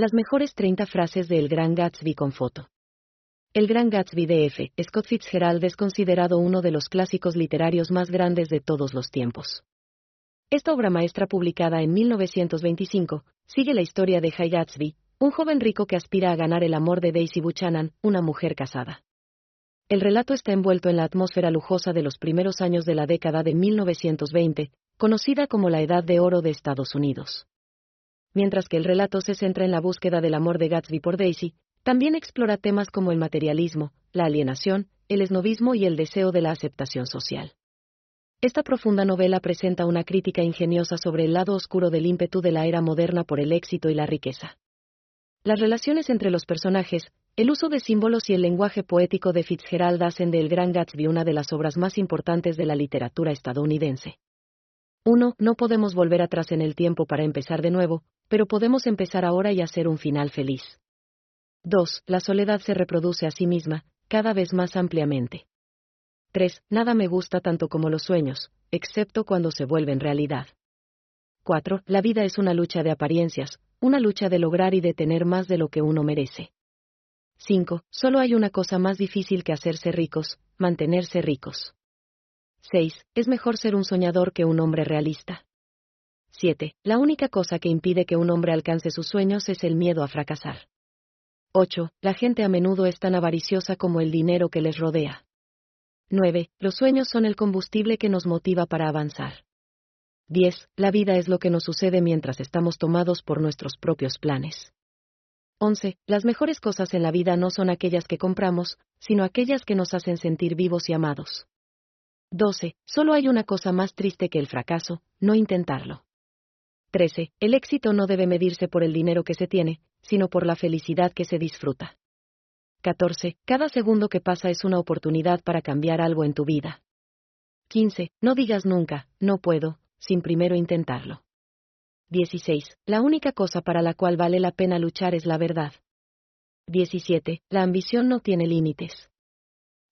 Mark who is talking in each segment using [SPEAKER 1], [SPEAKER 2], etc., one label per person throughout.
[SPEAKER 1] Las mejores 30 frases de El Gran Gatsby con foto. El Gran Gatsby de F. Scott Fitzgerald es considerado uno de los clásicos literarios más grandes de todos los tiempos. Esta obra maestra publicada en 1925 sigue la historia de High Gatsby, un joven rico que aspira a ganar el amor de Daisy Buchanan, una mujer casada. El relato está envuelto en la atmósfera lujosa de los primeros años de la década de 1920, conocida como la Edad de Oro de Estados Unidos. Mientras que el relato se centra en la búsqueda del amor de Gatsby por Daisy, también explora temas como el materialismo, la alienación, el esnovismo y el deseo de la aceptación social. Esta profunda novela presenta una crítica ingeniosa sobre el lado oscuro del ímpetu de la era moderna por el éxito y la riqueza. Las relaciones entre los personajes, el uso de símbolos y el lenguaje poético de Fitzgerald hacen de El Gran Gatsby una de las obras más importantes de la literatura estadounidense. 1. No podemos volver atrás en el tiempo para empezar de nuevo, pero podemos empezar ahora y hacer un final feliz. 2. La soledad se reproduce a sí misma, cada vez más ampliamente. 3. Nada me gusta tanto como los sueños, excepto cuando se vuelven realidad. 4. La vida es una lucha de apariencias, una lucha de lograr y de tener más de lo que uno merece. 5. Solo hay una cosa más difícil que hacerse ricos, mantenerse ricos. 6. Es mejor ser un soñador que un hombre realista. 7. La única cosa que impide que un hombre alcance sus sueños es el miedo a fracasar. 8. La gente a menudo es tan avariciosa como el dinero que les rodea. 9. Los sueños son el combustible que nos motiva para avanzar. 10. La vida es lo que nos sucede mientras estamos tomados por nuestros propios planes. 11. Las mejores cosas en la vida no son aquellas que compramos, sino aquellas que nos hacen sentir vivos y amados. 12. Solo hay una cosa más triste que el fracaso, no intentarlo. 13. El éxito no debe medirse por el dinero que se tiene, sino por la felicidad que se disfruta. 14. Cada segundo que pasa es una oportunidad para cambiar algo en tu vida. 15. No digas nunca, no puedo, sin primero intentarlo. 16. La única cosa para la cual vale la pena luchar es la verdad. 17. La ambición no tiene límites.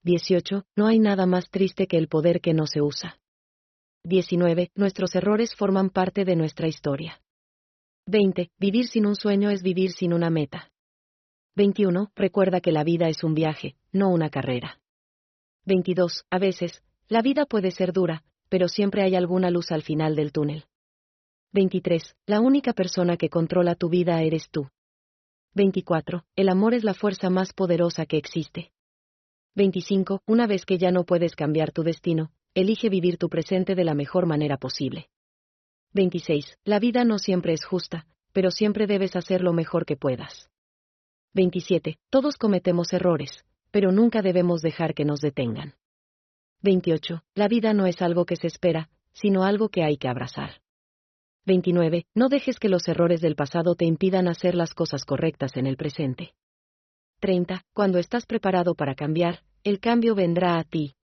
[SPEAKER 1] 18. No hay nada más triste que el poder que no se usa. 19. Nuestros errores forman parte de nuestra historia. 20. Vivir sin un sueño es vivir sin una meta. 21. Recuerda que la vida es un viaje, no una carrera. 22. A veces, la vida puede ser dura, pero siempre hay alguna luz al final del túnel. 23. La única persona que controla tu vida eres tú. 24. El amor es la fuerza más poderosa que existe. 25. Una vez que ya no puedes cambiar tu destino, elige vivir tu presente de la mejor manera posible. 26. La vida no siempre es justa, pero siempre debes hacer lo mejor que puedas. 27. Todos cometemos errores, pero nunca debemos dejar que nos detengan. 28. La vida no es algo que se espera, sino algo que hay que abrazar. 29. No dejes que los errores del pasado te impidan hacer las cosas correctas en el presente. 30. Cuando estás preparado para cambiar, el cambio vendrá a ti.